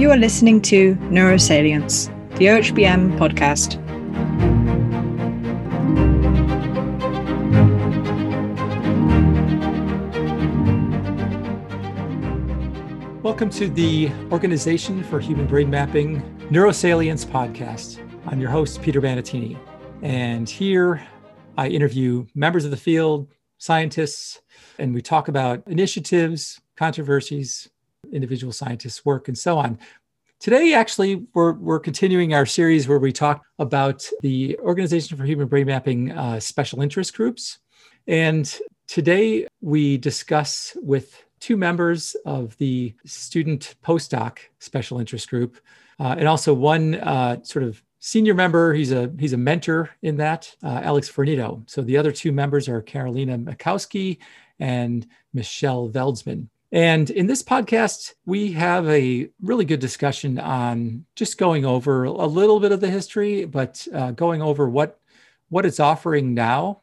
You are listening to Neurosalience, the OHBM podcast. Welcome to the Organization for Human Brain Mapping Neurosalience podcast. I'm your host, Peter Bandettini. And here I interview members of the field, scientists, and we talk about initiatives, controversies, individual scientists' work, and so on. Today, actually, we're, we're continuing our series where we talk about the Organization for Human Brain Mapping uh, special interest groups. And today we discuss with two members of the student postdoc special interest group, uh, and also one uh, sort of senior member. He's a he's a mentor in that, uh, Alex Fornito. So the other two members are Carolina Makowski and Michelle Veldsman. And in this podcast, we have a really good discussion on just going over a little bit of the history, but uh, going over what what it's offering now.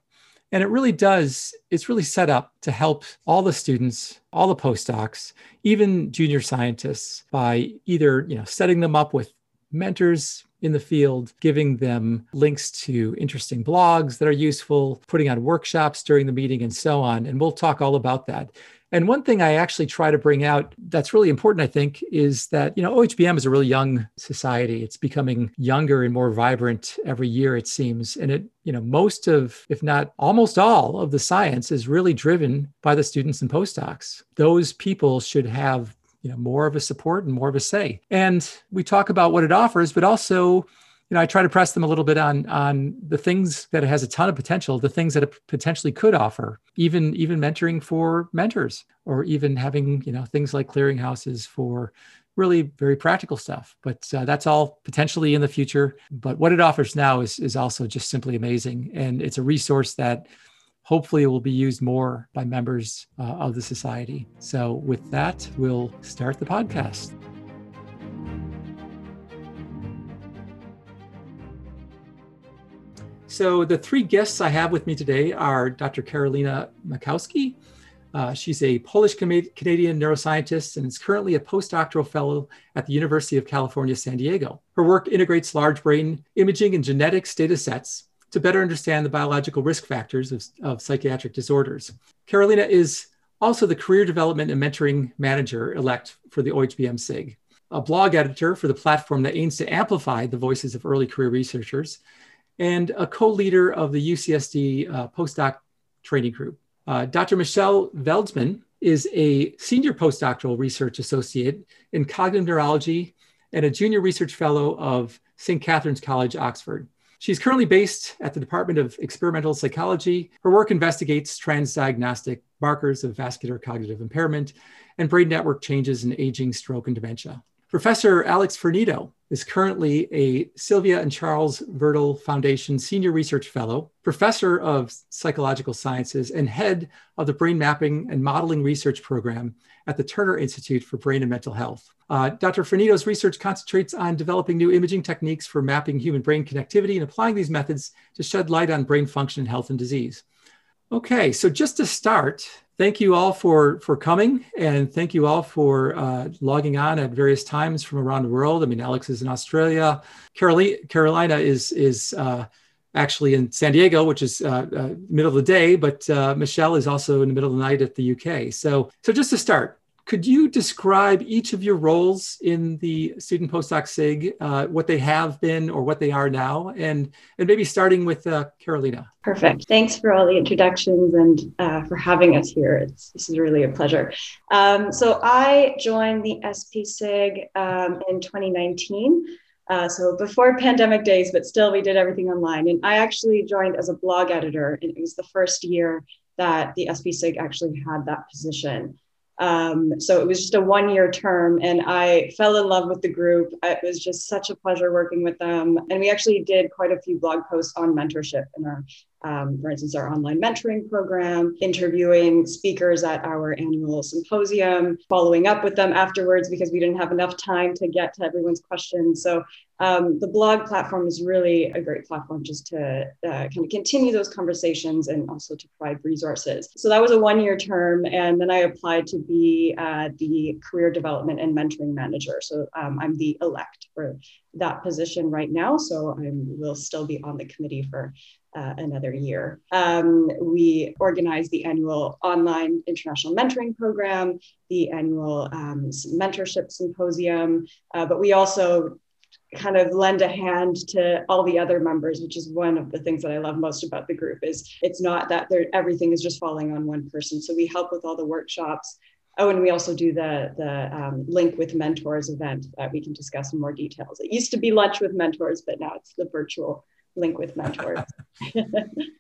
And it really does, it's really set up to help all the students, all the postdocs, even junior scientists by either, you know, setting them up with mentors in the field, giving them links to interesting blogs that are useful, putting on workshops during the meeting, and so on. And we'll talk all about that. And one thing I actually try to bring out that's really important, I think, is that, you know, OHBM is a really young society. It's becoming younger and more vibrant every year, it seems. And it, you know, most of, if not almost all of the science is really driven by the students and postdocs. Those people should have you know more of a support and more of a say and we talk about what it offers but also you know i try to press them a little bit on on the things that it has a ton of potential the things that it potentially could offer even even mentoring for mentors or even having you know things like clearinghouses for really very practical stuff but uh, that's all potentially in the future but what it offers now is is also just simply amazing and it's a resource that hopefully will be used more by members uh, of the society. So, with that, we'll start the podcast. So, the three guests I have with me today are Dr. Carolina Makowski. Uh, she's a Polish Canadian neuroscientist and is currently a postdoctoral fellow at the University of California, San Diego. Her work integrates large brain imaging and genetics data sets to better understand the biological risk factors of, of psychiatric disorders. Carolina is also the career development and mentoring manager elect for the OHBM SIG, a blog editor for the platform that aims to amplify the voices of early career researchers, and a co leader of the UCSD uh, postdoc training group. Uh, Dr. Michelle Veldsman is a senior postdoctoral research associate in cognitive neurology and a junior research fellow of St. Catherine's College, Oxford. She's currently based at the Department of Experimental Psychology. Her work investigates transdiagnostic markers of vascular cognitive impairment and brain network changes in aging, stroke, and dementia. Professor Alex Fornito is currently a Sylvia and Charles Viertel Foundation Senior Research Fellow, Professor of Psychological Sciences, and head of the Brain Mapping and Modeling Research Program at the Turner Institute for Brain and Mental Health. Uh, Dr. Fornito's research concentrates on developing new imaging techniques for mapping human brain connectivity and applying these methods to shed light on brain function, health, and disease. Okay, so just to start, thank you all for for coming, and thank you all for uh, logging on at various times from around the world. I mean, Alex is in Australia, Carolina, Carolina is is uh, actually in San Diego, which is uh, uh middle of the day, but uh, Michelle is also in the middle of the night at the UK. So, so just to start, could you describe each of your roles in the student postdoc SIG, uh, what they have been or what they are now, and and maybe starting with uh, Carolina? Perfect. Thanks for all the introductions and uh, for having us here. It's, this is really a pleasure. Um, so I joined the SP SIG um, in 2019. Uh, so before pandemic days, but still we did everything online. And I actually joined as a blog editor, and it was the first year that the SP SIG actually had that position. Um, so it was just a one year term, and I fell in love with the group. It was just such a pleasure working with them. And we actually did quite a few blog posts on mentorship in our, um, for instance, our online mentoring program, interviewing speakers at our annual symposium, following up with them afterwards because we didn't have enough time to get to everyone's questions. So um, the blog platform is really a great platform just to uh, kind of continue those conversations and also to provide resources. So that was a one year term. And then I applied to be uh, the career development and mentoring manager. So um, I'm the elect for that position right now. So I will still be on the committee for uh, another year. Um, we organize the annual online international mentoring program, the annual um, mentorship symposium, uh, but we also kind of lend a hand to all the other members which is one of the things that i love most about the group is it's not that everything is just falling on one person so we help with all the workshops oh and we also do the the um, link with mentors event that we can discuss in more details it used to be lunch with mentors but now it's the virtual link with mentors.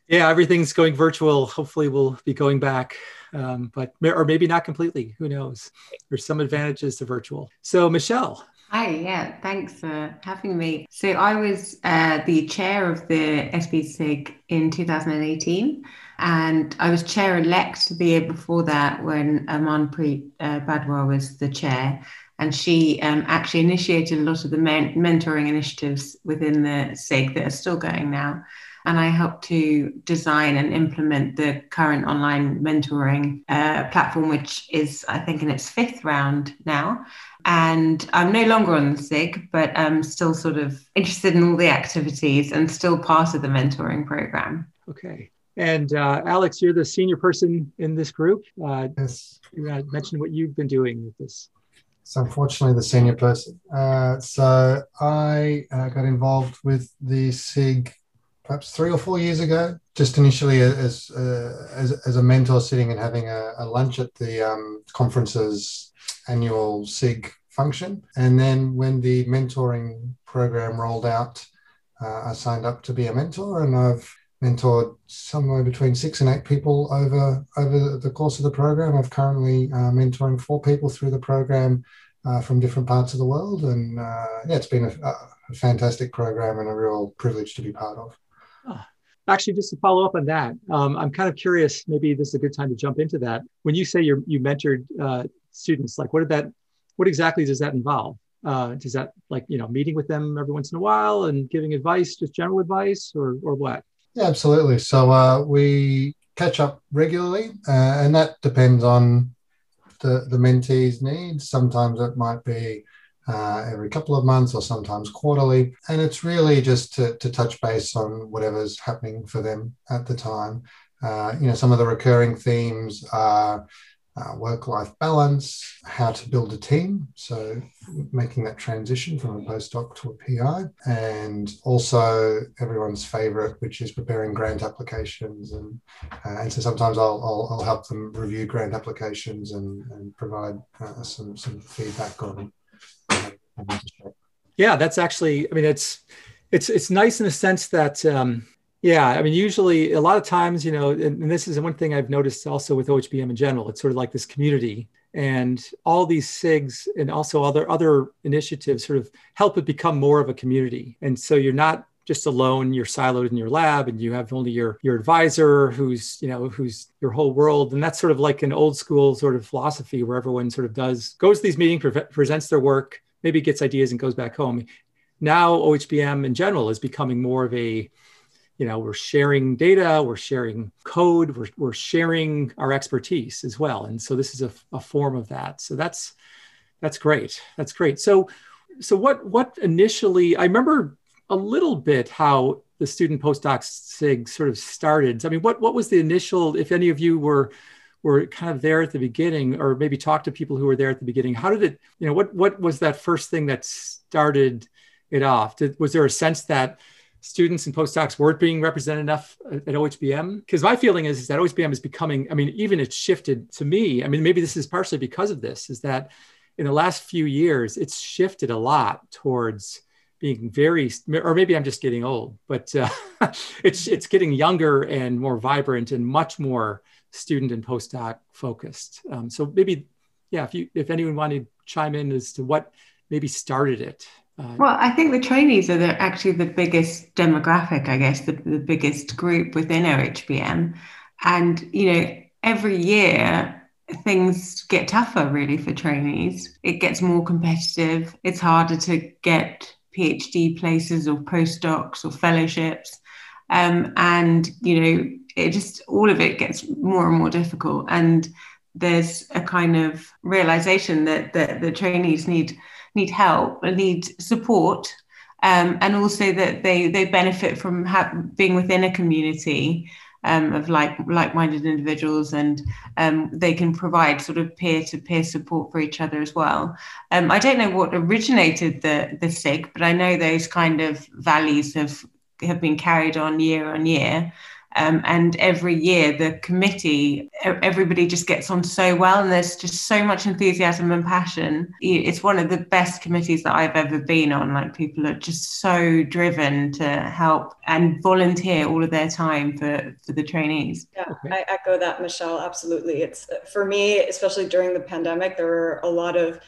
yeah, everything's going virtual. Hopefully, we'll be going back, um, but or maybe not completely. Who knows? There's some advantages to virtual. So, Michelle. Hi, yeah, thanks for having me. So, I was uh, the chair of the SPSIG in 2018, and I was chair elect the year before that when Amanpreet uh, Badhwar was the chair and she um, actually initiated a lot of the men- mentoring initiatives within the SIG that are still going now. And I helped to design and implement the current online mentoring uh, platform, which is, I think, in its fifth round now. And I'm no longer on the SIG, but I'm still sort of interested in all the activities and still part of the mentoring program. Okay. And uh, Alex, you're the senior person in this group. Uh, yes. You uh, mentioned what you've been doing with this. So unfortunately, the senior person. Uh, so I uh, got involved with the SIG perhaps three or four years ago, just initially as uh, as, as, a mentor sitting and having a, a lunch at the um, conference's annual SIG function. And then when the mentoring program rolled out, uh, I signed up to be a mentor and I've mentored somewhere between six and eight people over over the course of the program. I've currently uh, mentoring four people through the program uh, from different parts of the world, and uh, yeah, it's been a, a, fantastic program and a real privilege to be part of. Oh, actually, just to follow up on that, um, I'm kind of curious. Maybe this is a good time to jump into that. When you say you you mentored uh, students, like what did that? What exactly does that involve? Uh, does that like you know meeting with them every once in a while and giving advice, just general advice, or or what? Yeah, absolutely. So uh, we catch up regularly, uh, and that depends on the, the mentee's needs. Sometimes it might be uh, every couple of months or sometimes quarterly. And it's really just to, to touch base on whatever's happening for them at the time. Uh, you know, some of the recurring themes are uh, work life balance, how to build a team. So, making that transition from a postdoc to a PI, and also everyone's favorite, which is preparing grant applications. And, uh, and so sometimes I'll, I'll, I'll, help them review grant applications and, and provide uh, some, some feedback on. Yeah, that's actually, I mean, it's, it's, it's nice in the sense that, um, yeah, I mean, usually a lot of times, you know, and, and, this is one thing I've noticed also with OHBM in general. It's sort of like this community, and all these SIGs and also other other initiatives sort of help it become more of a community. And so you're not just alone; you're siloed in your lab, and you have only your your advisor, who's you know who's your whole world. And that's sort of like an old school sort of philosophy where everyone sort of does goes to these meetings, pre- presents their work, maybe gets ideas, and goes back home. Now OHBM in general is becoming more of a you know we're sharing data we're sharing code we're, we're sharing our expertise as well. And so this is a, a form of that. So that's that's great. That's great. So so what what initially i remember a little bit how the student postdoc sig sort of started. I mean what what was the initial if any of you were were kind of there at the beginning or maybe talk to people who were there at the beginning how did it you know what what was that first thing that started it off? Did, was there a sense that students and postdocs weren't being represented enough at OHBM? Because my feeling is, is that OHBM is becoming, I mean, even it's shifted to me. I mean, maybe this is partially because of this, is that in the last few years, it's shifted a lot towards being very, or maybe I'm just getting old, but uh, it's it's getting younger and more vibrant and much more student and postdoc focused. Um, so maybe, yeah, if you if anyone wanted to chime in as to what maybe started it uh, well, I think the trainees are the, actually the biggest demographic, I guess, the, the biggest group within OHBM. And, you know, every year things get tougher really for trainees. It gets more competitive. It's harder to get PhD places or postdocs or fellowships. Um, and, you know, it just, all of it gets more and more difficult. And there's a kind of realization that, that the trainees need need help and need support um, and also that they they benefit from ha- being within a community um, of like like-minded individuals, and um, they can provide sort of peer-to-peer support for each other as well. Um, I don't know what originated the the SIG, but I know those kind of values have have been carried on year on year. Um, and every year, the committee, everybody just gets on so well, and there's just so much enthusiasm and passion. It's one of the best committees that I've ever been on. Like, people are just so driven to help and volunteer all of their time for, for the trainees. Yeah, okay. I echo that, Michelle. Absolutely. It's for me, especially during the pandemic, there were a lot of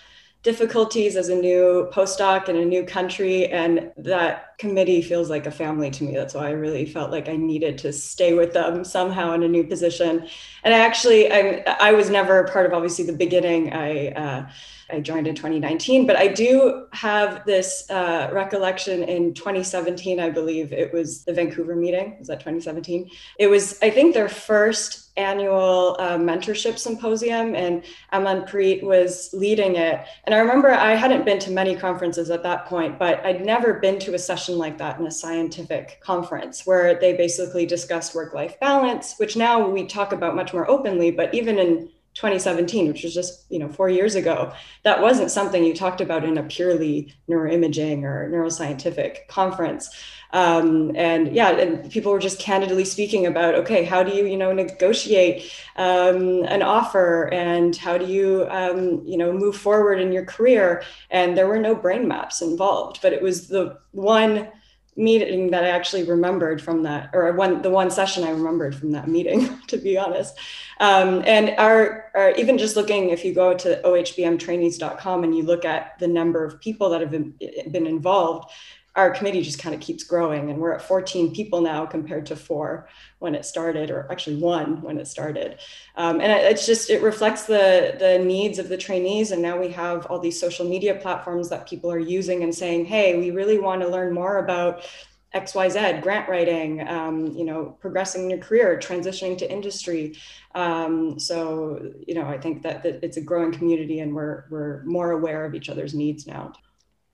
difficulties as a new postdoc in a new country and that committee feels like a family to me. That's why i really felt like i needed to stay with them somehow in a new position. And i actually i, I was never part of obviously the beginning. I uh, I joined in 2019, but I do have this uh, recollection in 2017, I believe it was the Vancouver meeting. Was that 2017? It was, I think, their first annual uh, mentorship symposium, and Amanpreet was leading it. And I remember I hadn't been to many conferences at that point, but I'd never been to a session like that in a scientific conference where they basically discussed work life balance, which now we talk about much more openly, but even in 2017, which was just you know four years ago, that wasn't something you talked about in a purely neuroimaging or neuroscientific conference. Um, and yeah, and people were just candidly speaking about okay, how do you you know negotiate um, an offer and how do you um, you know move forward in your career? And there were no brain maps involved, but it was the one meeting that I actually remembered from that, or one the one session I remembered from that meeting, to be honest. Um, and our, our, even just looking, if you go to ohbmtrainees.com and you look at the number of people that have been, been involved, our committee just kind of keeps growing and we're at 14 people now compared to four when it started or actually one when it started. Um, and it's just it reflects the the needs of the trainees and now we have all these social media platforms that people are using and saying hey we really want to learn more about xyz grant writing um, you know progressing in your career transitioning to industry. Um, so you know i think that, that it's a growing community and we're we're more aware of each other's needs now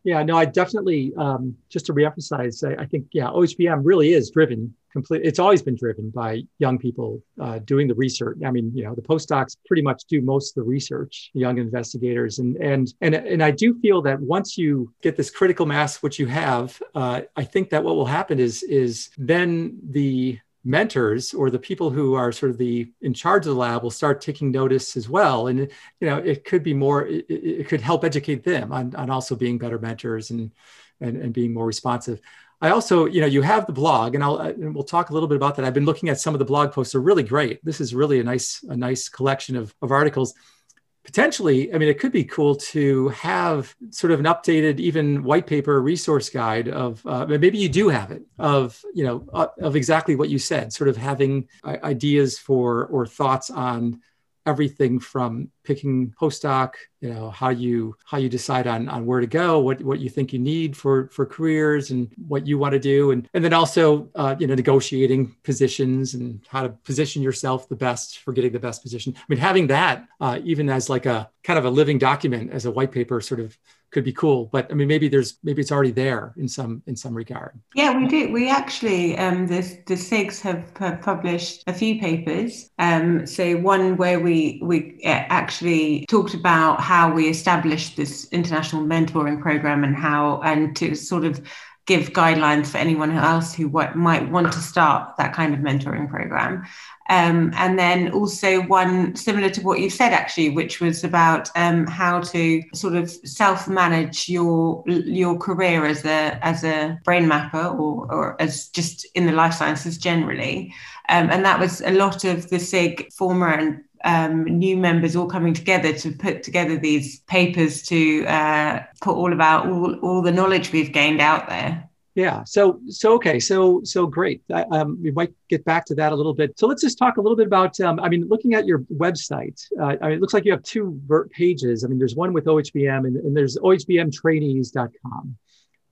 yeah, no, I definitely um, just to reemphasize, I, I, think yeah, OHBM really is driven complete. It's always been driven by young people uh, doing the research. I mean, you know, the postdocs pretty much do most of the research, young investigators, and and and and I do feel that once you get this critical mass, which you have, uh, I think that what will happen is is then the mentors or the people who are sort of the in charge of the lab will start taking notice as well. And you know it could be more it, it could help educate them on, on also being better mentors and, and and being more responsive. I also you know you have the blog and i'll and we'll talk a little bit about that. I've been looking at some of the blog posts. They're really great. This is really a nice a nice collection of, of articles potentially, I mean, it could be cool to have sort of an updated, even white paper resource guide of uh, maybe you do have it of you know uh, of exactly what you said, sort of having uh, ideas for or thoughts on everything from picking postdoc you know how you how you decide on on where to go what what you think you need for for careers and what you want to do. And and then also uh, you know negotiating positions and how to position yourself the best for getting the best position. I mean having that uh, even as like a kind of a living document as a white paper sort of could be cool but i mean maybe there's maybe it's already there in some in some regard. Yeah we do. We actually um the the sigs have, published a few papers um so one where we we uh, actually talked about how we established this international mentoring program and how and to sort of give guidelines for anyone else who might want to start that kind of mentoring program. Um, and then also one similar to what you said, actually, which was about um, how to sort of self-manage your your career as a as a brain mapper or, or as just in the life sciences generally. Um, and that was a lot of the SIG former and um, new members all coming together to put together these papers to uh, put all about all, all the knowledge we've gained out there. Yeah. So so okay. So so great. Um, we might get back to that a little bit. So let's just talk a little bit about. Um, I mean, looking at your website, uh, I mean, it looks like you have two pages. I mean, there's one with OHBM and, and there's OHBMtrainees.com.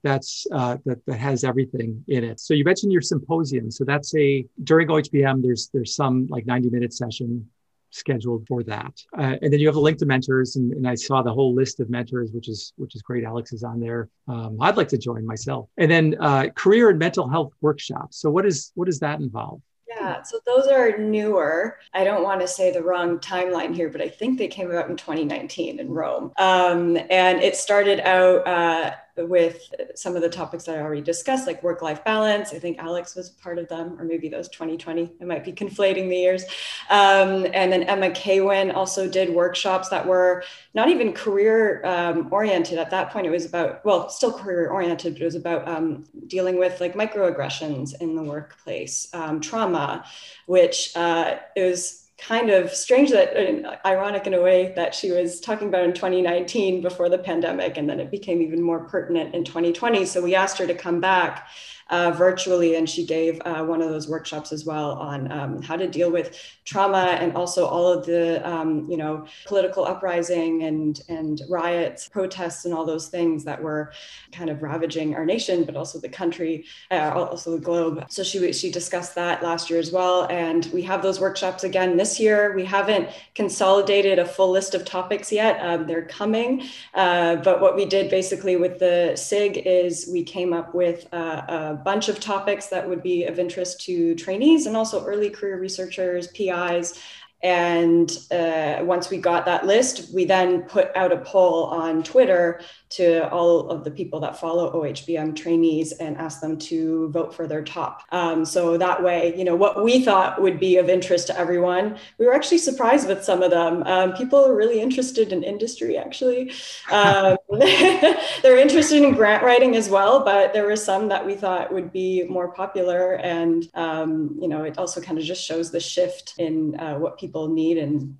that's uh, that, that has everything in it. So you mentioned your symposium. So that's a during OHBM. There's there's some like 90 minute session scheduled for that. Uh, and then you have a link to mentors, and, and, I saw the whole list of mentors, which is which is great. Alex is on there. Um, I'd like to join myself. And then uh, career and mental health workshops. So what is what does that involve? Yeah, so those are newer. I don't want to say the wrong timeline here, but I think they came out in 2019 in Rome. Um, and it started out uh, with some of the topics that I already discussed, like work life balance. I think Alex was part of them, or maybe those 2020. I might be conflating the years. Um, and then Emma Kaywin also did workshops that were not even career um, oriented. At that point, it was about, well, still career oriented, but it was about um, dealing with like microaggressions in the workplace, um, trauma, which uh, is kind of strange that uh, ironic in a way that she was talking about in 2019 before the pandemic and then it became even more pertinent in 2020 so we asked her to come back uh, virtually, and she gave uh, one of those workshops as well on um, how to deal with trauma and also all of the um, you know political uprising and and riots, protests, and all those things that were kind of ravaging our nation, but also the country, uh, also the globe. So she she discussed that last year as well, and we have those workshops again this year. We haven't consolidated a full list of topics yet; um, they're coming. Uh, but what we did basically with the SIG is we came up with a bunch of topics that would be of interest to trainees and also early career researchers, PIs, and uh, once we got that list, we then put out a poll on Twitter to all of the people that follow OHBM trainees and ask them to vote for their top. Um, so that way, you know, what we thought would be of interest to everyone, we were actually surprised with some of them. Um, people are really interested in industry, actually. Um, they're interested in grant writing as well, but there were some that we thought would be more popular. And, um, you know, it also kind of just shows the shift in uh, what people need and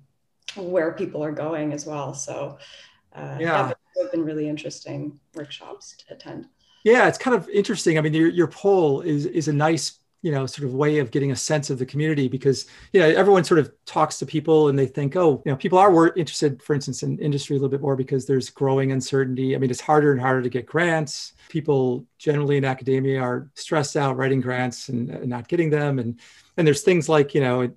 where people are going as well. So uh, yeah, it's been really interesting workshops to attend. Yeah, it's kind of interesting. I mean, your, your poll is is a nice you know sort of way of getting a sense of the community because you know everyone sort of talks to people and they think oh you know people are interested for instance in industry a little bit more because there's growing uncertainty i mean it's harder and harder to get grants people generally in academia are stressed out writing grants and, and not getting them and and there's things like you know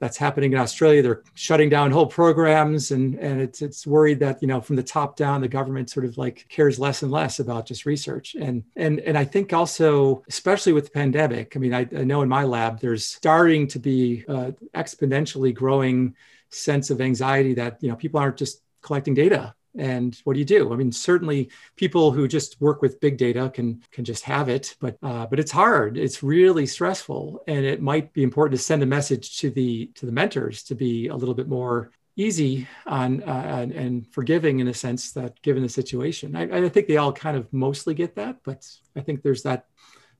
that's happening in Australia. They're shutting down whole programs, and and it's it's worried that you know from the top down, the government sort of like cares less and less about just research. And and and I think also, especially with the pandemic, I mean, I, I know in my lab there's starting to be uh, exponentially growing sense of anxiety that you know people aren't just collecting data and what do you do? I mean certainly people who just work with big data can can just have it but uh, but it's hard. It's really stressful and it might be important to send a message to the to the mentors to be a little bit more easy on uh, and, and, forgiving in a sense that given the situation. I, I think they all kind of mostly get that but i think there's that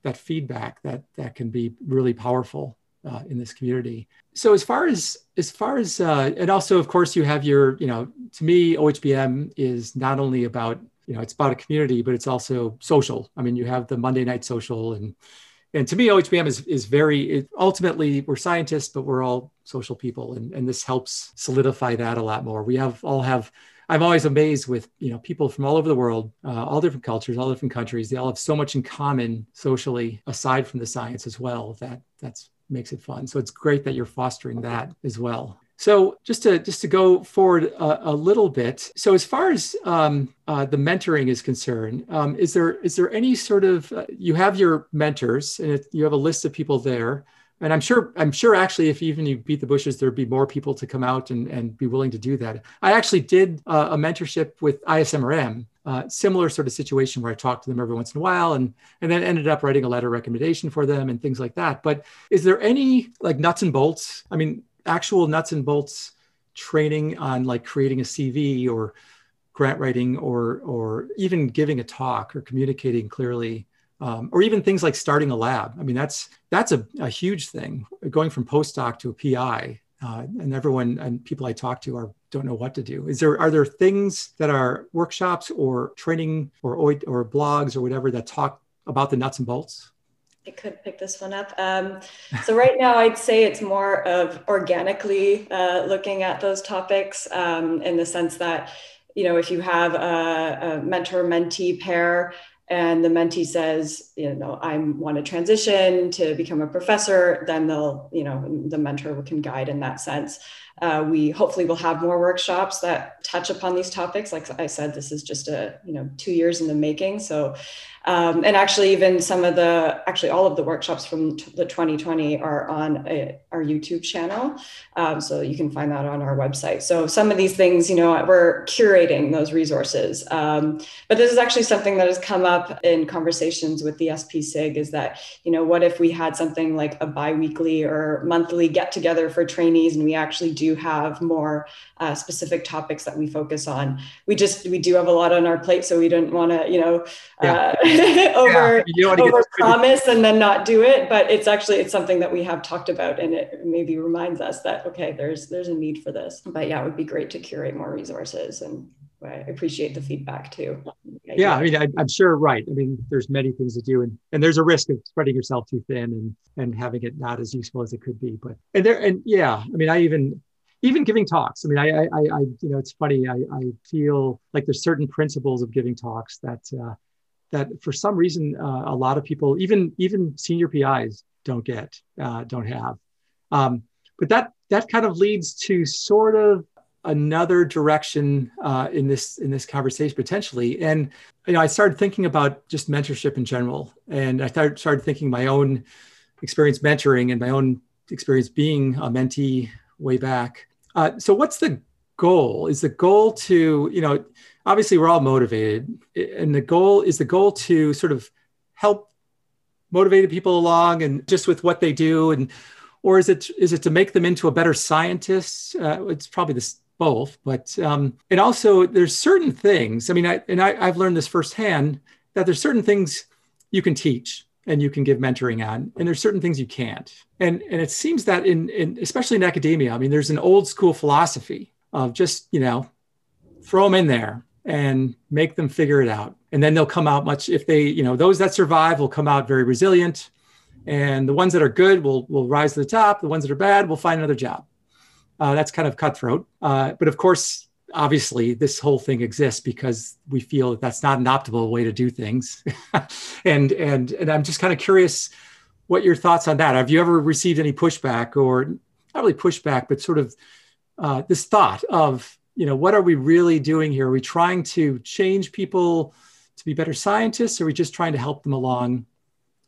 that feedback that that can be really powerful uh, in this community. So as far as as far as uh, and also of course you have your you know to me OHBM is not only about you know it's about a community but it's also social. I mean you have the Monday night social and and to me OHBM is is very it, ultimately we're scientists but we're all social people and and this helps solidify that a lot more. We have all have I'm always amazed with you know people from all over the world, uh, all different cultures, all different countries. They all have so much in common socially, aside from the science as well. That that's makes it fun. So it's great that you're fostering that as well. So just to just to go forward a, a little bit. So as far as um, uh, the mentoring is concerned, um, is there is there any sort of uh, you have your mentors and it, you have a list of people there, and I'm sure I'm sure actually if even you beat the bushes, there'd be more people to come out and, and be willing to do that. I actually did uh, a mentorship with ISMRM uh, similar sort of situation where I talked to them every once in a while and and then ended up writing a letter recommendation for them and things like that. But is there any like nuts and bolts? I mean, actual nuts and bolts training on like creating a CV or grant writing or or even giving a talk or communicating clearly um, or even things like starting a lab. I mean, that's that's a, a huge thing. Going from postdoc to a PI, uh, and everyone and people I talk to are don't know what to do. Is there are there things that are workshops or training or or blogs or whatever that talk about the nuts and bolts? I could pick this one up. Um, so right now, I'd say it's more of organically uh, looking at those topics um, in the sense that you know if you have a, a mentor mentee pair and the mentee says, you know, I want to transition to become a professor, then they'll, you know, the mentor can guide in that sense. Uh, we hopefully will have more workshops that touch upon these topics. Like I said, this is just a, you know, two years in the making. So um, and actually, even some of the, actually, all of the workshops from t- the 2020 are on a, our YouTube channel. Um, so you can find that on our website. So some of these things, you know, we're curating those resources. Um, but this is actually something that has come up in conversations with the SP SIG is that, you know, what if we had something like a biweekly or monthly get together for trainees and we actually do have more uh, specific topics that we focus on? We just, we do have a lot on our plate. So we don't want to, you know, yeah. uh, over yeah, over promise and then not do it but it's actually it's something that we have talked about and it maybe reminds us that okay there's there's a need for this but yeah it would be great to curate more resources and I appreciate the feedback too. Yeah, I mean, I, am sure, right. I mean, there's many things to do, and and there's a risk of spreading yourself too thin and and having it not as useful as it could be. But and there and yeah, I mean, I even even giving talks. I mean, I I, I you know, it's funny. I I feel like there's certain principles of giving talks that uh, that for some reason uh, a lot of people, even even senior PIs, don't get, uh, don't have. Um, but that that kind of leads to sort of another direction uh, in this in this conversation potentially. And you know, I started thinking about just mentorship in general, and I started started thinking my own experience mentoring and my own experience being a mentee way back. Uh, so, what's the goal? Is the goal to you know obviously we're all motivated and the goal is the goal to sort of help motivated people along and just with what they do and or is it is it to make them into a better scientist? Uh, it's probably this both but um, and also there's certain things i mean I, and I, i've learned this firsthand that there's certain things you can teach and you can give mentoring on and there's certain things you can't. And and it seems that in, in especially in academia i mean there's an old school philosophy of just you know throw them in there and make them figure it out. And then they'll come out much if they, you know, those that survive will come out very resilient. And the ones that are good will will rise to the top. The ones that are bad will find another job. Uh, that's kind of cutthroat. Uh, but of course, obviously, this whole thing exists because we feel that that's not an optimal way to do things. and and and I'm just kind of curious what your thoughts on that. Have you ever received any pushback or not really pushback, but sort of uh, this thought of you know, what are we really doing here? Are we trying to change people to be better scientists? Or are we just trying to help them along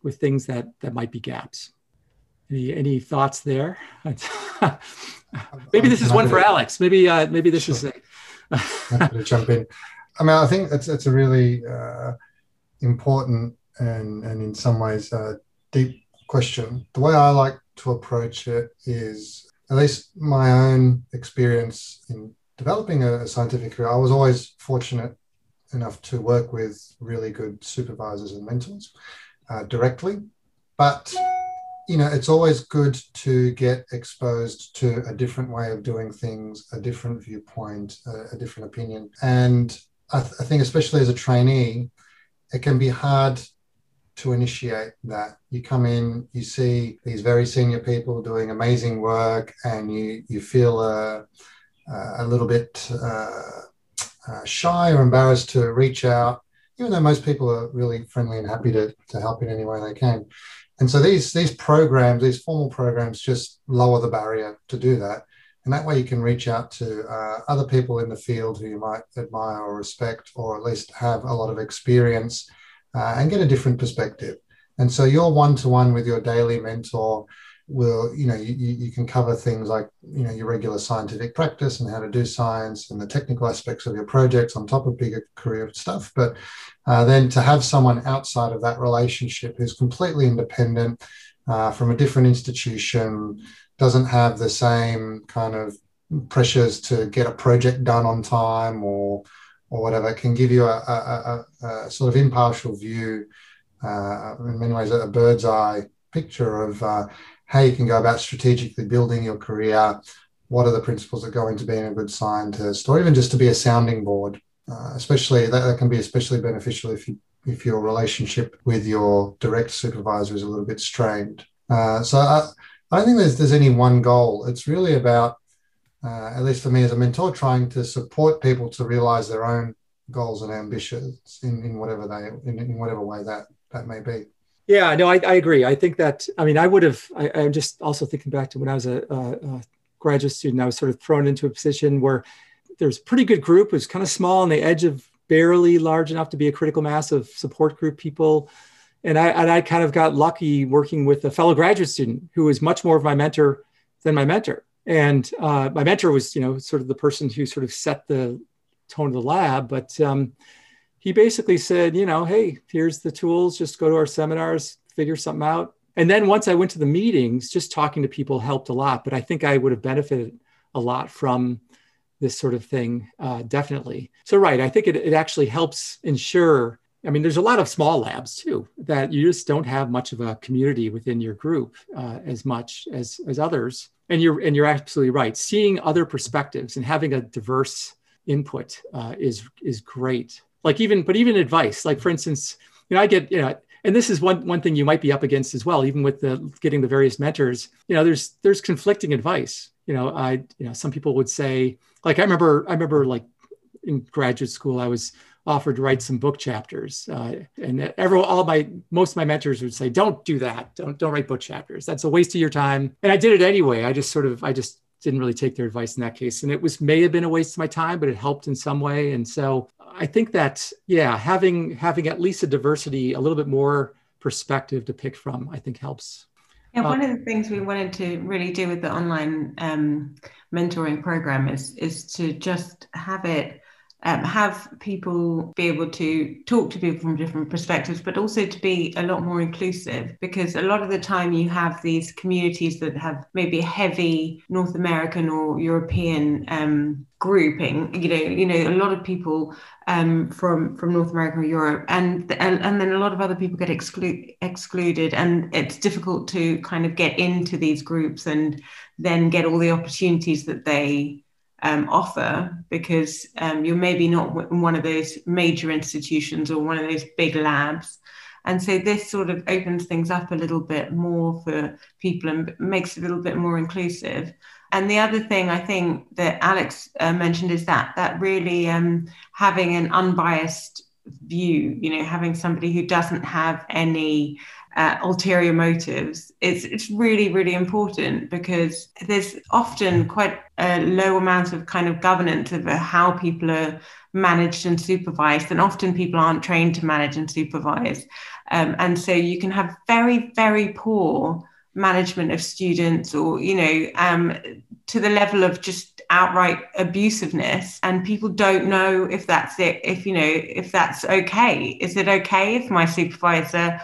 with things that that might be gaps? Any any thoughts there? maybe this is one for Alex. Maybe uh, maybe this sure. is. A... Happy to jump in. I mean, I think it's it's a really uh, important and and in some ways uh, deep question. The way I like to approach it is, at least my own experience in developing a, scientific career, I was always fortunate enough to work with really good supervisors and mentors uh, directly. But you know, it's always good to get exposed to a different way of doing things, a different viewpoint, a, a different opinion. And I, th- I think, especially as a trainee, it can be hard to initiate that. You come in, you see these very senior people doing amazing work, and you you feel a a little bit uh, uh, shy or embarrassed to reach out, even though most people are really friendly and happy to, to help in any way they can. And so these these programs, these formal programs, just lower the barrier to do that. And that way you can reach out to uh, other people in the field who you might admire or respect, or at least have a lot of experience uh, and get a different perspective. And so you're one to one with your daily mentor will you know you, you can cover things like you know your regular scientific practice and how to do science and the technical aspects of your projects on top of bigger career stuff. But uh, then to have someone outside of that relationship who's completely independent uh, from a different institution doesn't have the same kind of pressures to get a project done on time or or whatever can give you a, a, a, a sort of impartial view uh, in many ways a bird's eye picture of uh, how you can go about strategically building your career, what are the principles that go into being a good scientist, or even just to be a sounding board. Uh, especially that, that, can be especially beneficial if you if your relationship with your direct supervisor is a little bit strained. Uh, so I, I don't think there's there's any one goal. It's really about, uh, at least for me as a mentor, trying to support people to realize their own goals and ambitions in, in whatever they in, in whatever way that that may be. Yeah, no, I, I agree. I think that I mean I would have. I, am just also thinking back to when I was a, a, a, graduate student. I was sort of thrown into a position where there's a pretty good group. It was kind of small on the edge of barely large enough to be a critical mass of support group people. And I and I kind of got lucky working with a fellow graduate student who was much more of my mentor than my mentor. And uh, my mentor was, you know, sort of the person who sort of set the tone of the lab. But um, he basically said, you know, hey, here's the tools. Just go to our seminars, figure something out. And then once I went to the meetings, just talking to people helped a lot. But I think I would have benefited a lot from this sort of thing, uh, definitely. So, right, I think it, it actually helps ensure. I mean, there's a lot of small labs too that you just don't have much of a community within your group uh, as much as as others. And you're and you're absolutely right. Seeing other perspectives and having a diverse input uh, is is great. Like even, but even advice. Like for instance, you know, I get you know, and this is one one thing you might be up against as well. Even with the getting the various mentors, you know, there's there's conflicting advice. You know, I you know, some people would say, like I remember, I remember like in graduate school, I was offered to write some book chapters, uh, and everyone, all my most of my mentors would say, "Don't do that. Don't don't write book chapters. That's a waste of your time." And I did it anyway. I just sort of, I just didn't really take their advice in that case. And it was may have been a waste of my time, but it helped in some way. And so I think that, yeah, having having at least a diversity, a little bit more perspective to pick from, I think helps. Yeah, one of the things we wanted to really do with the online um, mentoring program is is to just have it um, have people be able to talk to people from different perspectives, but also to be a lot more inclusive. Because a lot of the time, you have these communities that have maybe a heavy North American or European um, grouping. You know, you know, a lot of people um, from from North America or Europe, and, and and then a lot of other people get exclu- excluded, and it's difficult to kind of get into these groups and then get all the opportunities that they um, offer because um, you're maybe not one of those major institutions or one of those big labs. And so this sort of opens things up a little bit more for people and makes it a little bit more inclusive. And the other thing I think that Alex uh, mentioned is that that really um, having an unbiased view, you know, having somebody who doesn't have any uh, ulterior motives, it's, it's really, really important because there's often quite a low amount of kind of governance of how people are managed and supervised. And often people aren't trained to manage and supervise. Um, and so you can have very, very poor management of students or, you know, um, to the level of just outright abusiveness and people don't know if that's it if you know if that's okay is it okay if my supervisor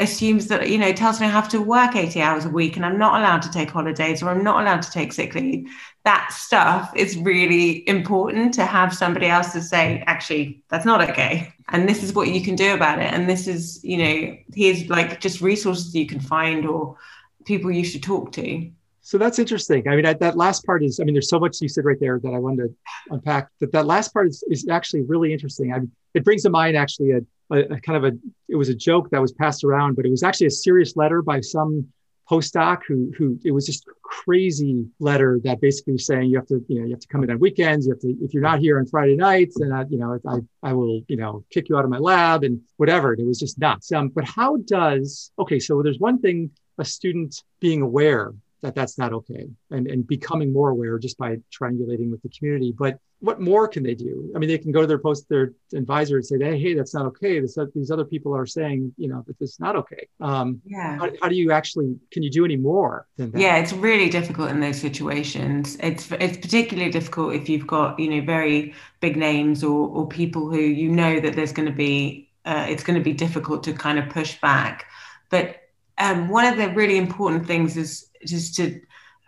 assumes that you know tells me I have to work 80 hours a week and I'm not allowed to take holidays or I'm not allowed to take sick leave. That stuff is really important to have somebody else to say, actually, that's not okay. And this is what you can do about it. And this is, you know, here's like just resources you can find or people you should talk to. So that's interesting. I mean, that, that last part is, I mean, there's so much you said right there that I wanted to unpack. That that last part is, is actually really interesting. I mean, it brings to mind actually a a, a, kind of a it was a joke that was passed around, but it was actually a serious letter by some postdoc who who it was just crazy letter that basically was saying you have to you know you have to come in on weekends you have to if you're not here on Friday nights then I, you know I I will you know kick you out of my lab and whatever. It was just nuts. Um but how does okay so there's one thing a student being aware that that's not okay and, and becoming more aware just by triangulating with the community. But what more can they do? I mean they can go to their post their advisor and say hey, hey that's not okay. This, these other people are saying you know that this is not okay. Um, yeah. how, how, do you actually can you do any more than that? Yeah it's really difficult in those situations. It's it's particularly difficult if you've got you know very big names or or people who you know that there's going to be uh, it's going to be difficult to kind of push back. But um, one of the really important things is just to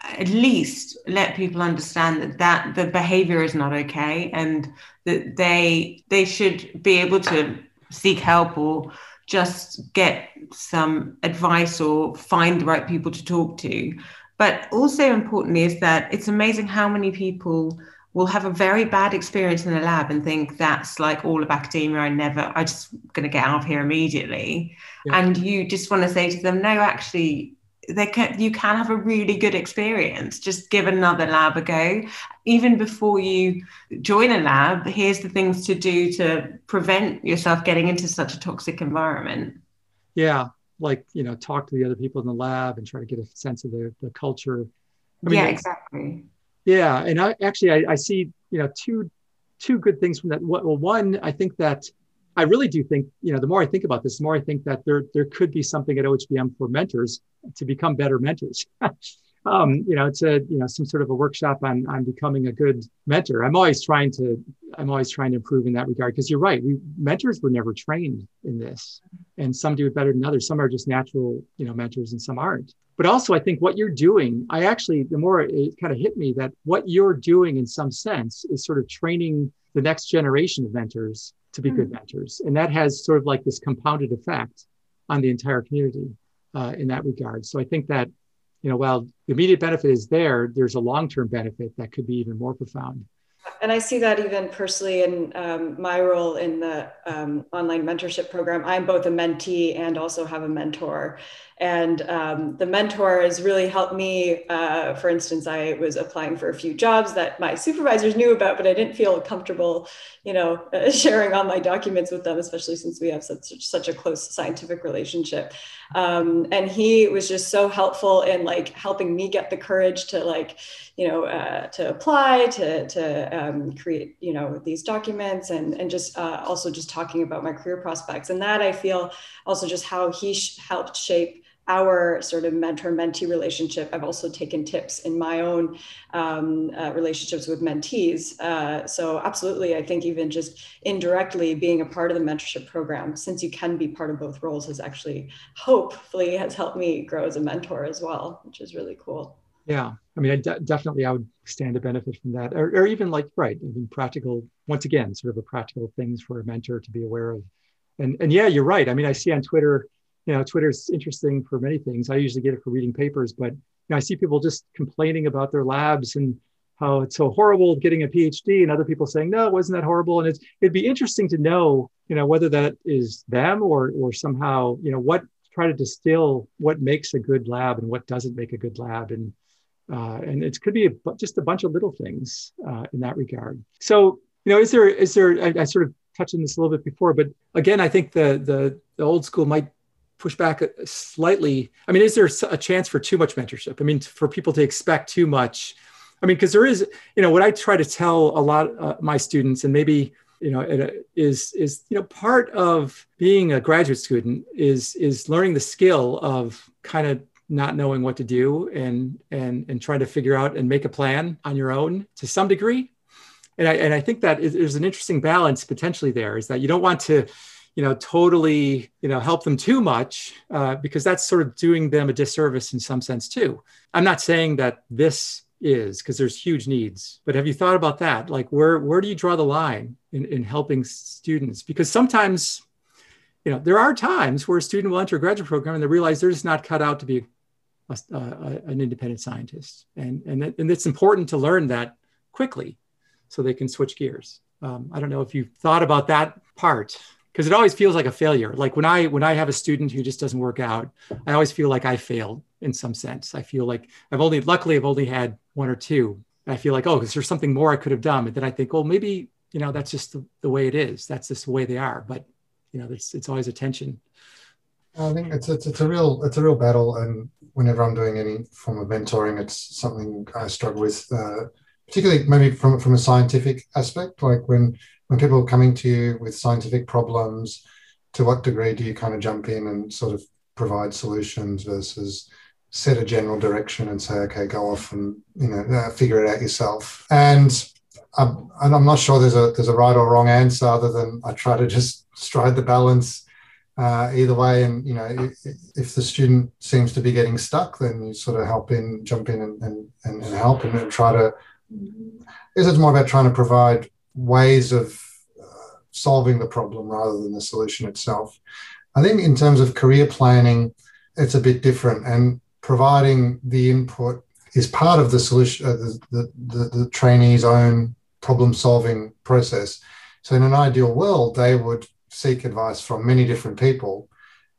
at least let people understand that that the behavior is not okay and that they they should be able to seek help or just get some advice or find the right people to talk to but also importantly is that it's amazing how many people will have a very bad experience in a lab and think that's like all of academia i never i just going to get out of here immediately yeah. and you just want to say to them no actually they can you can have a really good experience. Just give another lab a go. Even before you join a lab here's the things to do to prevent yourself getting into such a toxic environment. Yeah like you know talk to the other people in the lab and try to get a sense of the, the culture. I mean, yeah exactly. Yeah and i actually I, I see you know two two good things from that. Well one i think that I really do think, you know, the more I think about this, the more I think that there there could be something at OHBM for mentors to become better mentors. um, you know, it's a you know some sort of a workshop on on becoming a good mentor. I'm always trying to I'm always trying to improve in that regard because you're right. We mentors were never trained in this, and some do it better than others. Some are just natural, you know, mentors, and some aren't. But also, I think what you're doing, I actually, the more it kind of hit me that what you're doing in some sense is sort of training the next generation of mentors to be mm-hmm. good mentors. And that has sort of like this compounded effect on the entire community uh, in that regard. So I think that, you know, while the immediate benefit is there, there's a long term benefit that could be even more profound. And I see that even personally in um, my role in the um, online mentorship program. I'm both a mentee and also have a mentor. And um, the mentor has really helped me. Uh, for instance, I was applying for a few jobs that my supervisors knew about, but I didn't feel comfortable, you know, uh, sharing all my documents with them, especially since we have such such a close scientific relationship. Um, and he was just so helpful in like helping me get the courage to like, you know, uh, to apply, to to um, create, you know, these documents, and and just uh, also just talking about my career prospects. And that I feel also just how he sh- helped shape our sort of mentor mentee relationship. I've also taken tips in my own um, uh, relationships with mentees. Uh, so, absolutely, I think even just indirectly being a part of the mentorship program, since you can be part of both roles, has actually hopefully has helped me grow as a mentor as well, which is really cool. Yeah, I mean, definitely I would stand to benefit from that, or, or even like right, mean, practical. Once again, sort of a practical things for a mentor to be aware of. And and yeah, you're right. I mean, I see on Twitter you know, Twitter's interesting for many things. I usually get it for reading papers, but you know, I see people just complaining about their labs and how it's so horrible getting a PhD, and other people saying, no, it wasn't that horrible. And it's, it'd be interesting to know, you know, whether that is them or or somehow, you know, what try to distill what makes a good lab and what doesn't make a good lab, and uh, and it could be a, just a bunch of little things uh, in that regard. So, you know, is there is there? I, I sort of touched on this a little bit before, but again, I think the the, the old school might push back slightly i mean is there a chance for too much mentorship? I mean for people to expect too much? I mean because there is you know what i try to tell a lot of uh, my students and maybe you know is is you know part of being a graduate student is is learning the skill of kind of not knowing what to do and and and trying to figure out and make a plan on your own to some degree. And i and i think that is, there's an interesting balance potentially there is that you don't want to you know totally you know help them too much uh, because that's sort of doing them a disservice in some sense too. I'm not saying that this is because there's huge needs but have you thought about that? Like where where do you draw the line in, in helping students? Because sometimes you know there are times where a student will enter a graduate program and they realize they're just not cut out to be a, a, an independent scientist. And and, it, and it's important to learn that quickly so they can switch gears. Um, i don't know if you've thought about that part because it always feels like a failure. Like when i when i have a student who just doesn't work out i always feel like i failed in some sense. I feel like i've only luckily i've only had one or two. I feel like oh is there something more i could have done. And then i think well maybe you know that's just the, the way it is. That's just the way they are. But you know it's, it's always a tension. I think it's, it's it's a real it's a real battle. And whenever i'm doing any form of mentoring it's something i struggle with uh, particularly maybe from from a scientific aspect. Like when when people are coming to you with scientific problems, to what degree do you kind of jump in and sort of provide solutions versus set a general direction and say, okay, go off and you know uh, figure it out yourself. And I'm, I'm not sure there's a there's a right or wrong answer other than I try to just stride the balance uh, either way. And you know, if, if, the student seems to be getting stuck, then you sort of help in, jump in, and and, and help, and, try to. It's more about trying to provide ways of solving the problem rather than the solution itself. I think in terms of career planning, it's a bit different, and providing the input is part of the solution, uh, the, the, the, the trainee's own problem solving process. So, in an ideal world, they would seek advice from many different people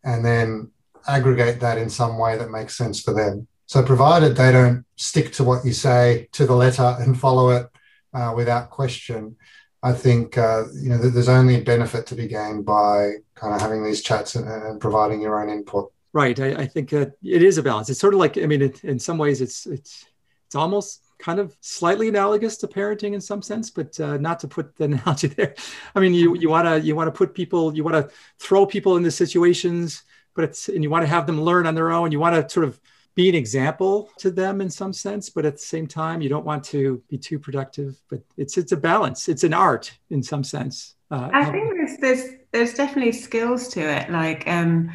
and then aggregate that in some way that makes sense for them. So, provided they don't stick to what you say to the letter and follow it uh, without question, I think uh, you know there's only benefit to be gained by kind of having these chats and, and providing your own input. Right. I, I, think that it is a balance. It's sort of like I mean, it, in some ways, it's it's it's almost kind of slightly analogous to parenting in some sense, but uh, not to put the analogy there. I mean, you you want to you want to put people you want to throw people into situations, but it's and you want to have them learn on their own. You want to sort of be an example to them in some sense, but at the same time, you don't want to be too productive. But it's it's a balance. It's an art in some sense. Uh, I think there's there's there's definitely skills to it. Like um,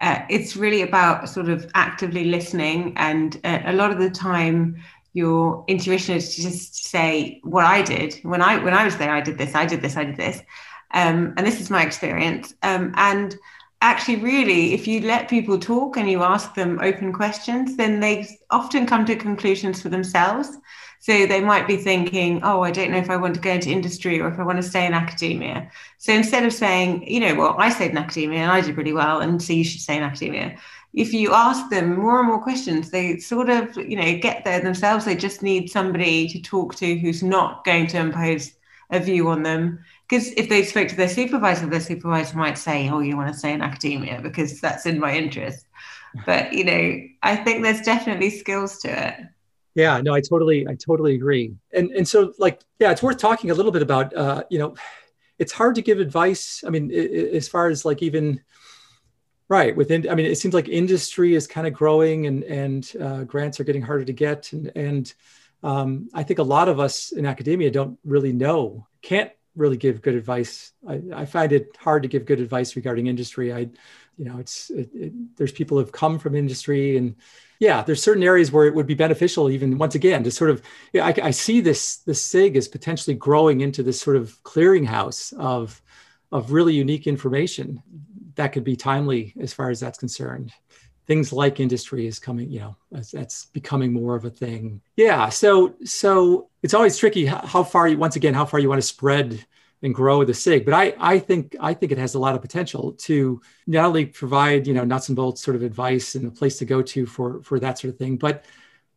uh, it's really about sort of actively listening, and uh, a lot of the time your intuition is to just say what I did when I when I was there. I did this. I did this. I did this. Um, and this is my experience. Um, and actually, really, if you let people talk and you ask them open questions, then they often come to conclusions for themselves. So they might be thinking, oh, I don't know if I want to go into industry or if I want to stay in academia. So instead of saying, you know, well, I stayed in academia and I did really well, and so you should stay in academia, if you ask them more and more questions, they sort of, you know, get there themselves. They just need somebody to talk to who's not going to impose a view on them. Because if they spoke to their supervisor, their supervisor might say, "Oh, you want to stay in academia because that's in my interest." But you know, I think there's definitely skills to it. Yeah, no, I totally, I totally agree. And and so, like, yeah, it's worth talking a little bit about. Uh, you know, it's hard to give advice. I mean, as far as like even Right. Within, I mean, it seems like industry is kind of growing and and uh, grants are getting harder to get, and and um, I think a lot of us in academia don't really know, can't really give good advice. I, I find it hard to give good advice regarding industry. I, you know, it's it, it, there's people who've come from industry, and yeah, there's certain areas where it would be beneficial, even once again, to sort of. I, I see this this SIG is potentially growing into this sort of clearinghouse of of really unique information that could be timely as far as that's concerned things like industry is coming you know that's becoming more of a thing. Yeah so so it's always tricky how, far you once again how far you want to spread and grow the sig but i i think i think it has a lot of potential to not only provide you know nuts and bolts sort of advice and a place to go to for for that sort of thing but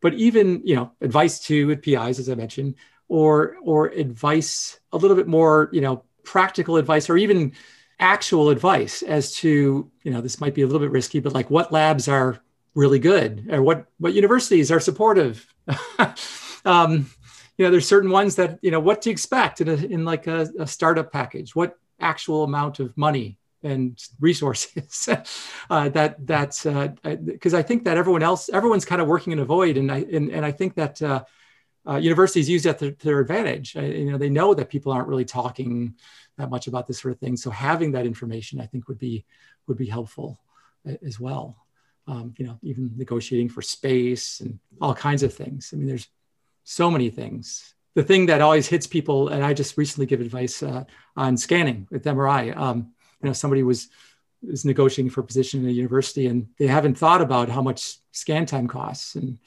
but even you know advice to with pis as i mentioned or or advice a little bit more you know practical advice or even actual advice as to you know this might be a little bit risky but like what labs are really good or what what universities are supportive? Um, you know there's certain ones that you know what to expect in, a, in like a, a startup package what actual amount of money and resources uh, that that's because uh, I think that everyone else everyone's kind of working in a void and I and, and I think that uh, uh, universities use that to, to their advantage you know they know that people aren't really talking that much about this sort of thing. So having that information, I think, would be would be helpful as well. Um, you know, even negotiating for space and all kinds of things. I mean, there's so many things. The thing that always hits people, and I just recently give advice uh, on scanning with MRI. Um, you know, somebody was is negotiating for a position in a university, and they haven't thought about how much scan time costs, and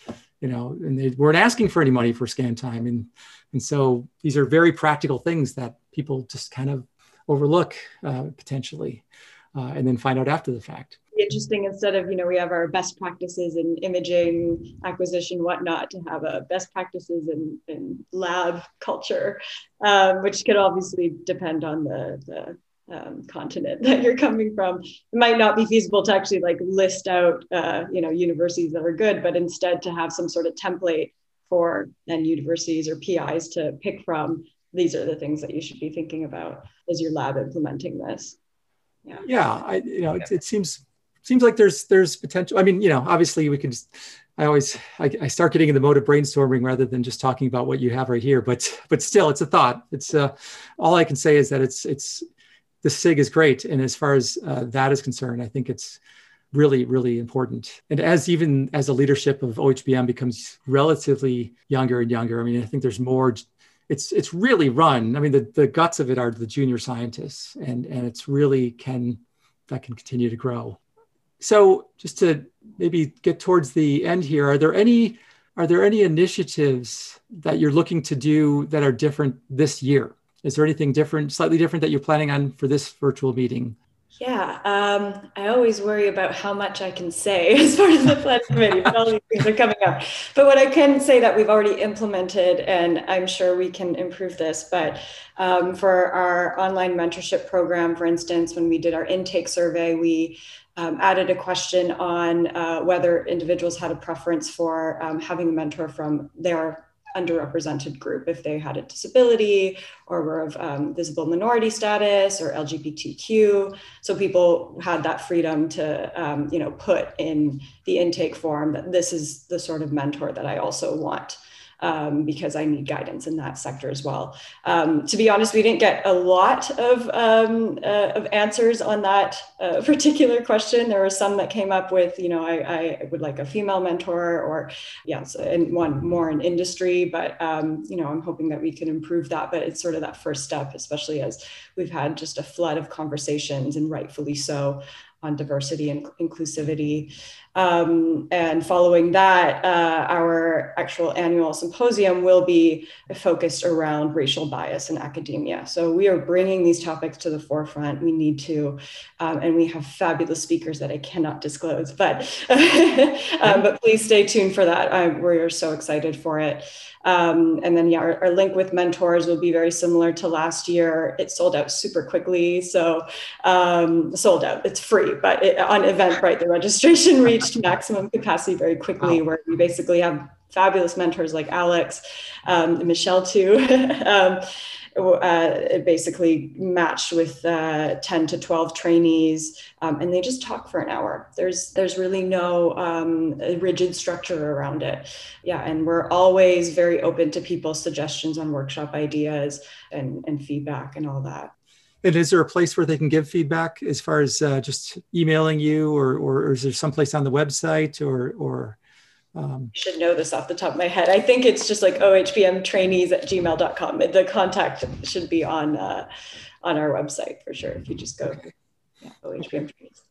you know, and they weren't asking for any money for scan time, and and so these are very practical things that people just kind of overlook uh, potentially uh, and then find out after the fact. Interesting instead of you know we have our best practices in imaging acquisition whatnot to have a best practices in, in lab culture um, which could obviously depend on the, the um, continent that you're coming from it might not be feasible to actually like list out uh, you know universities that are good but instead to have some sort of template for then universities or pis to pick from these are the things that you should be thinking about as your lab implementing this. Yeah. Yeah. I, you know, it, it seems, seems like there's, there's potential. I mean, you know, obviously we can just, I always, I, I start getting in the mode of brainstorming rather than just talking about what you have right here, but, but still it's a thought. It's uh, all I can say is that it's, it's, the SIG is great. And as far as uh, that is concerned, I think it's, really really important and as even as the leadership of ohbm becomes relatively younger and younger i mean i think there's more it's it's really run. I mean, the, the guts of it are the junior scientists, and and it's really can that can continue to grow. So just to maybe get towards the end here, are there any are there any initiatives that you're looking to do that are different this year? Is there anything different, slightly different that you're planning on for this virtual meeting? Yeah, um, I always worry about how much I can say as part of the planning committee, all these things are coming up. But what I can say that we've already implemented, and I'm sure we can improve this, but um, for our online mentorship program, for instance, when we did our intake survey, we um, added a question on uh, whether individuals had a preference for um, having a mentor from their underrepresented group if they had a disability or were of um, visible minority status or LGBTQ. So people had that freedom to, um, you know, put in the intake form that this is the sort of mentor that I also want um, because I need guidance in that sector as well. Um, to be honest, we didn't get a lot of, um, uh, of answers on that uh, particular question. There were some that came up with, you know, I, I would like a female mentor or yes, and one more in industry, but, um, you know, I'm hoping that we can improve that, but it's sort of that first step, especially as we've had just a flood of conversations and rightfully so on diversity and inclusivity. Um, and following that, uh, our actual annual symposium will be focused around racial bias in academia. So we are bringing these topics to the forefront. We need to, um, and we have fabulous speakers that I cannot disclose, but um, but please stay tuned for that. I, we're so excited for it. Um, and then, yeah, our, our, link with mentors will be very similar to last year. It sold out super quickly. So, um, sold out, it's free, but it, on Eventbrite, the registration reached maximum capacity very quickly, wow. where we basically have fabulous mentors like Alex, um, Michelle, too. Um, uh, it basically matched with uh, 10 to 12 trainees um, and they just talk for an hour there's there's really no um, rigid structure around it yeah and we're always very open to people's suggestions on workshop ideas and, and feedback and all that and is there a place where they can give feedback as far as uh, just emailing you or, or is there someplace on the website or, or um, I should know this off the top of my head. I think it's just like ohbm trainees at gmail.com. The contact should be on uh, on our website for sure. If you just go yeah, ohbm trainees.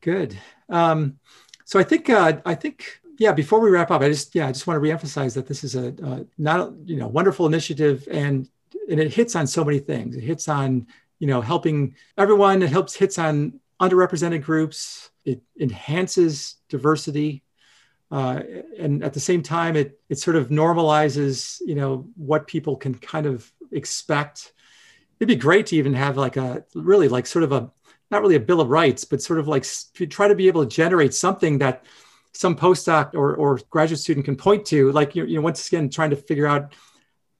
Good. Um, so I think uh, I think yeah. Before we wrap up, I just yeah I just want to reemphasize that this is a uh, not you know wonderful initiative and and it hits on so many things. It hits on you know helping everyone. It helps hits on underrepresented groups. It enhances diversity uh, and at the same time it it sort of normalizes you know what people can kind of expect it'd be great to even have like a really like sort of a not really a bill of rights but sort of like try to be able to generate something that some postdoc or, or graduate student can point to like you know once again trying to figure out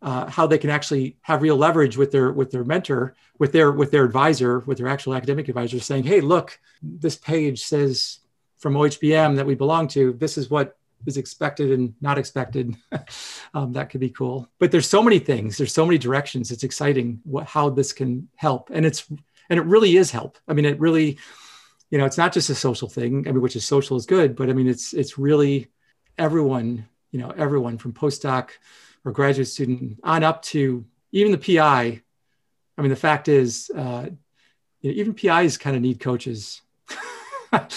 uh, how they can actually have real leverage with their with their mentor with their with their advisor with their actual academic advisor saying hey look this page says from OHBM that we belong to, this is what is expected and not expected. um, that could be cool. But there's so many things. There's so many directions. It's exciting what, how this can help, and it's and it really is help. I mean, it really, you know, it's not just a social thing. I mean, which is social is good, but I mean, it's it's really everyone. You know, everyone from postdoc or graduate student on up to even the PI. I mean, the fact is, uh, you know, even PIs kind of need coaches. uh,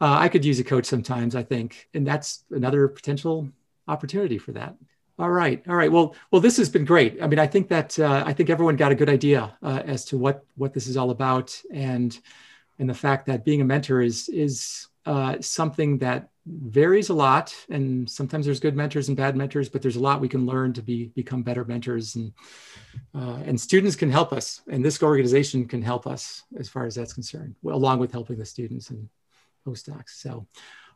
I could use a coach sometimes, I think, and that's another potential opportunity for that. All right, all right. Well, well, this has been great. I mean, I think that uh, I think everyone got a good idea uh, as to what what this is all about, and and the fact that being a mentor is is uh, something that varies a lot, and sometimes there's good mentors and bad mentors, but there's a lot we can learn to be become better mentors, and uh, and students can help us, and this organization can help us as far as that's concerned, along with helping the students and postdocs. So,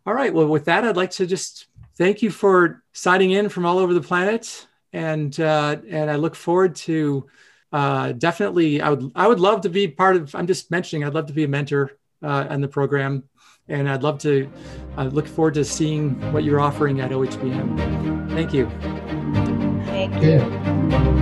all right. Well, with that, I'd like to just thank you for signing in from all over the planet, and uh, and I look forward to uh, definitely. I would I would love to be part of. I'm just mentioning. I'd love to be a mentor uh, in the program, and I'd love to. I look forward to seeing what you're offering at OHBM. Thank you. Thank you. Yeah.